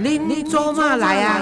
您您做嘛来啊？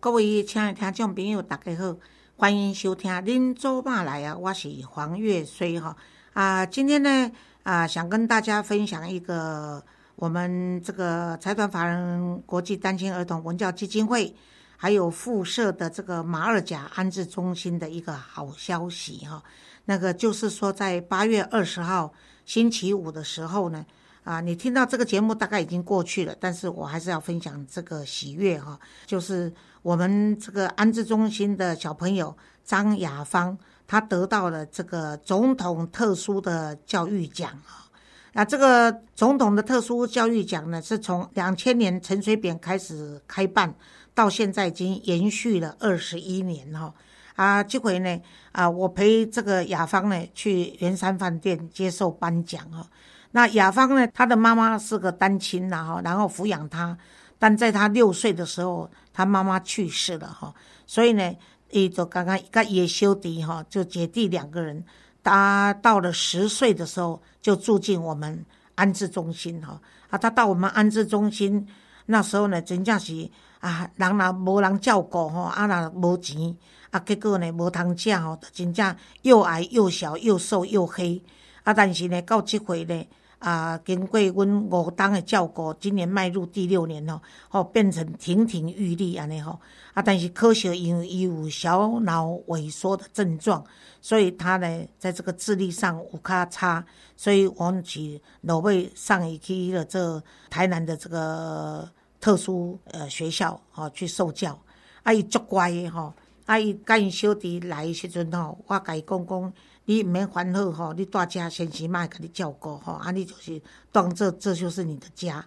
各位亲爱的听众朋友，大家好，欢迎收听《您做嘛来啊》，我是黄月水哈啊，今天呢啊，想跟大家分享一个我们这个财团法人国际单亲儿童文教基金会，还有附设的这个马二甲安置中心的一个好消息哈。那个就是说，在八月二十号星期五的时候呢。啊，你听到这个节目大概已经过去了，但是我还是要分享这个喜悦哈，就是我们这个安置中心的小朋友张雅芳，她得到了这个总统特殊的教育奖啊。那这个总统的特殊教育奖呢，是从两千年陈水扁开始开办，到现在已经延续了二十一年哈。啊，这回呢，啊，我陪这个雅芳呢去圆山饭店接受颁奖哈。那雅芳呢？她的妈妈是个单亲呐，哈，然后抚养她，但在她六岁的时候，她妈妈去世了，哈，所以呢，伊就刚刚跟叶修迪哈，就姐弟两个人，他到了十岁的时候就住进我们安置中心，哈，啊，他到我们安置中心那时候呢，真正是啊，人若无人照顾，吼，啊，若无钱，啊，结果呢，无通食，吼，真正又矮又小又瘦又黑，啊，但是呢，到这回呢。啊，经过阮五当的照顾，今年迈入第六年咯，吼，变成亭亭玉立安尼吼。啊，但是可惜因为伊有小脑萎缩的症状，所以他呢，在这个智力上有较差，所以我们去落尾上一期的这台南的这个特殊呃学校吼去受教。啊，伊足乖的吼，啊，伊甲因小弟来时阵吼，我甲伊讲讲。你毋免烦恼吼，你住遮先生嘛会甲你照顾吼，啊，你就是当做这就是你的家。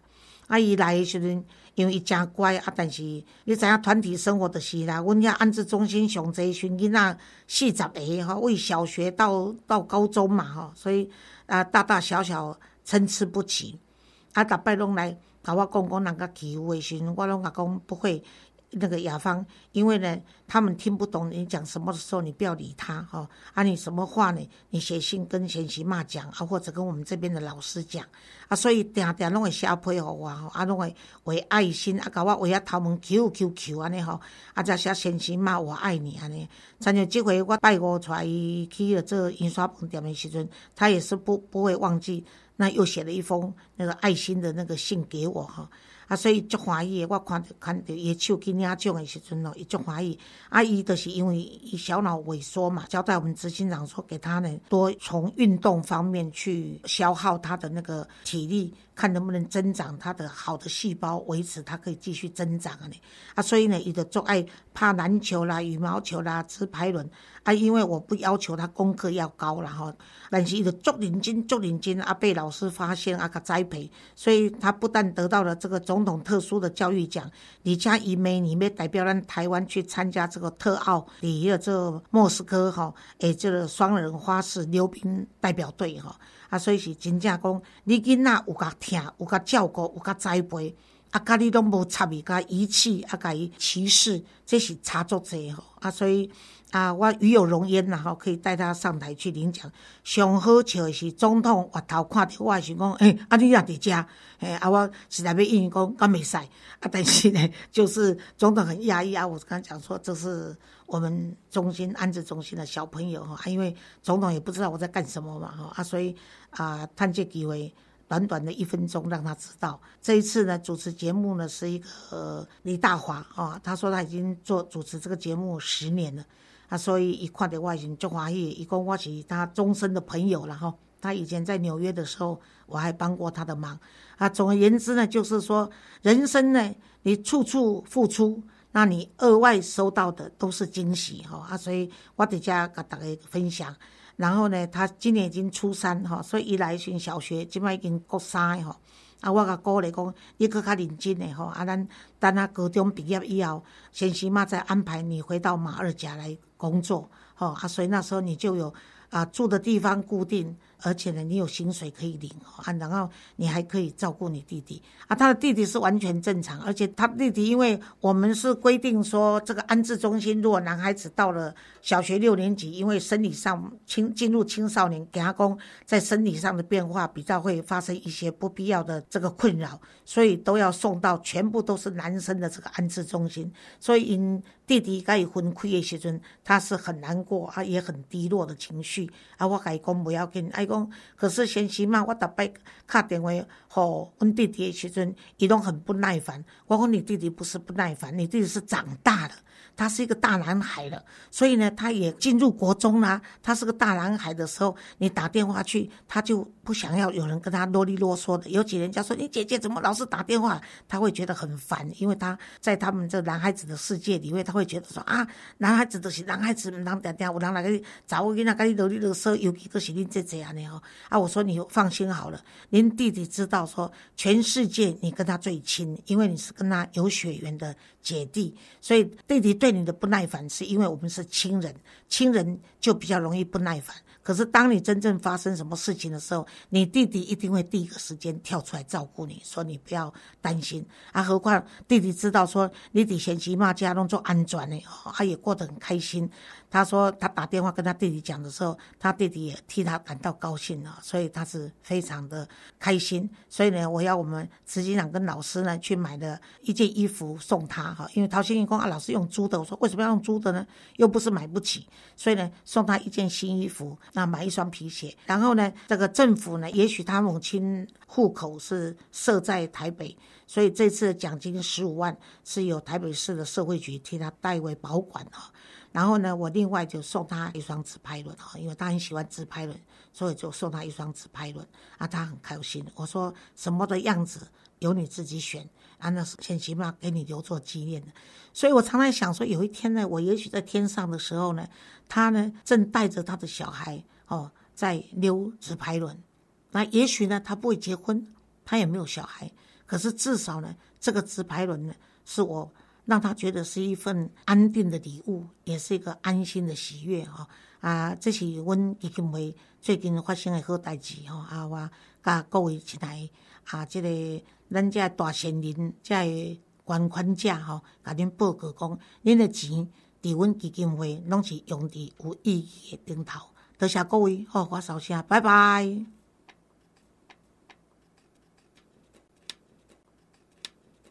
啊，伊来诶时阵，因为伊诚乖啊，但是你知影团体生活就是啦，阮遐安置中心上济孙囡仔四十个吼，为小学到到高中嘛吼，所以啊，大大小小参差不齐。啊，逐摆拢来甲我讲讲人家欺负诶时阵，我拢甲讲不会。那个雅芳，因为呢，他们听不懂你讲什么的时候，你不要理他哈。啊，你什么话呢？你写信跟贤媳骂讲啊，或者跟我们这边的老师讲啊。所以定定拢会写配合我吼，啊，拢会为爱心啊，甲我为啊头门 Q Q Q 安尼吼，啊，再写贤媳骂我爱你安尼。像这回我拜五出来去了这印刷本店的时阵，他也是不不会忘记，那又写了一封那个爱心的那个信给我哈。啊，所以足欢喜诶！我看着看着伊的手去领奖诶时阵咯，伊足欢喜。啊，伊就是因为伊小脑萎缩嘛，交代我们执行长说，给他呢多从运动方面去消耗他的那个体力。看能不能增长他的好的细胞，维持他可以继续增长！呢啊，所以呢，伊就做爱拍篮球啦、羽毛球啦、直排轮啊。因为我不要求他功课要高了哈，但是伊就足认真、足认真啊，被老师发现啊，个栽培，所以他不但得到了这个总统特殊的教育奖，李家姨妹里面代表咱台湾去参加这个特奥里的这个莫斯科哈，诶，这个双人花式溜冰代表队哈。啊，所以是真正讲，你囡仔有甲听，有甲照顾，有甲栽培，啊，甲你拢无插伊，甲遗弃，啊，甲伊歧视，这是差足济吼。啊，所以啊，我与有荣焉啦吼，可以带他上台去领奖。上好笑的是，总统回头看到我，是讲，诶，啊，你也伫遮，诶，啊，我实在要应伊讲，敢袂使，啊，但是呢，就是总统很压抑啊。我刚讲说，这是。我们中心安置中心的小朋友哈，因为总统也不知道我在干什么嘛哈啊，所以啊，趁这机会短短的一分钟让他知道。这一次呢，主持节目呢是一个李大华啊，他说他已经做主持这个节目十年了啊，所以一看到外形就华裔，一共我是他终身的朋友了哈。他以前在纽约的时候，我还帮过他的忙啊。总而言之呢，就是说人生呢，你处处付出。那你额外收到的都是惊喜哈啊，所以我在家跟大家分享。然后呢，他今年已经初三哈，所以一来上小学，今麦已经高三哈。啊，我甲鼓励讲，你搁较认真的吼，啊，咱等他高中毕业以后，先生嘛再安排你回到马二甲来工作，吼啊，所以那时候你就有啊住的地方固定，而且呢，你有薪水可以领啊，然后你还可以照顾你弟弟啊。他的弟弟是完全正常，而且他弟弟，因为我们是规定说，这个安置中心如果男孩子到了小学六年级，因为生理上青进入青少年，给他公在生理上的变化比较会发生一些不必要的这个困扰，所以都要送到全部都是男生的这个安置中心。所以因弟弟该分开的时阵，他是很难过啊，也很低落的情绪啊。我伊讲不要紧，伊讲可是先生嘛，我逐摆打电话互阮弟弟的时阵，伊拢很不耐烦。我讲你弟弟不是不耐烦，你弟弟是长大了。他是一个大男孩了，所以呢，他也进入国中啦。他是个大男孩的时候，你打电话去，他就不想要有人跟他啰里啰嗦的。尤其人家说你姐姐怎么老是打电话，他会觉得很烦，因为他在他们这男孩子的世界里面，他会觉得说啊，男孩子都是男孩子，人点点有人来个找我跟他跟你啰里啰嗦，尤其都是恁姐姐安尼吼。啊，我说你放心好了，您弟弟知道说全世界你跟他最亲，因为你是跟他有血缘的姐弟，所以弟弟对。你的不耐烦，是因为我们是亲人，亲人就比较容易不耐烦。可是当你真正发生什么事情的时候，你弟弟一定会第一个时间跳出来照顾你，说你不要担心啊。何况弟弟知道说你弟嫌弃骂家弄做安全呢，他也过得很开心。他说他打电话跟他弟弟讲的时候，他弟弟也替他感到高兴了，所以他是非常的开心。所以呢，我要我们执行长跟老师呢去买了一件衣服送他哈，因为陶先生公啊老师用租的，我说为什么要用租的呢？又不是买不起，所以呢送他一件新衣服，那买一双皮鞋。然后呢，这个政府呢，也许他母亲户口是设在台北，所以这次奖金十五万是由台北市的社会局替他代为保管哈。然后呢，我另外就送他一双自拍轮哈，因为他很喜欢自拍轮，所以就送他一双自拍轮啊，他很开心。我说什么的样子由你自己选啊，那先起码给你留作纪念的。所以我常常想说，有一天呢，我也许在天上的时候呢，他呢正带着他的小孩哦在溜自拍轮，那也许呢他不会结婚，他也没有小孩，可是至少呢这个自拍轮呢是我。让他觉得是一份安定的礼物，也是一个安心的喜悦哈啊！这是阮基金会最近发生的好代志吼啊！我甲各位亲爱啊，这个咱这大善人，这个捐款者吼，甲恁报告讲，恁的钱伫阮基金会拢是用伫有意义的顶头。多谢各位，好，我收声，拜拜。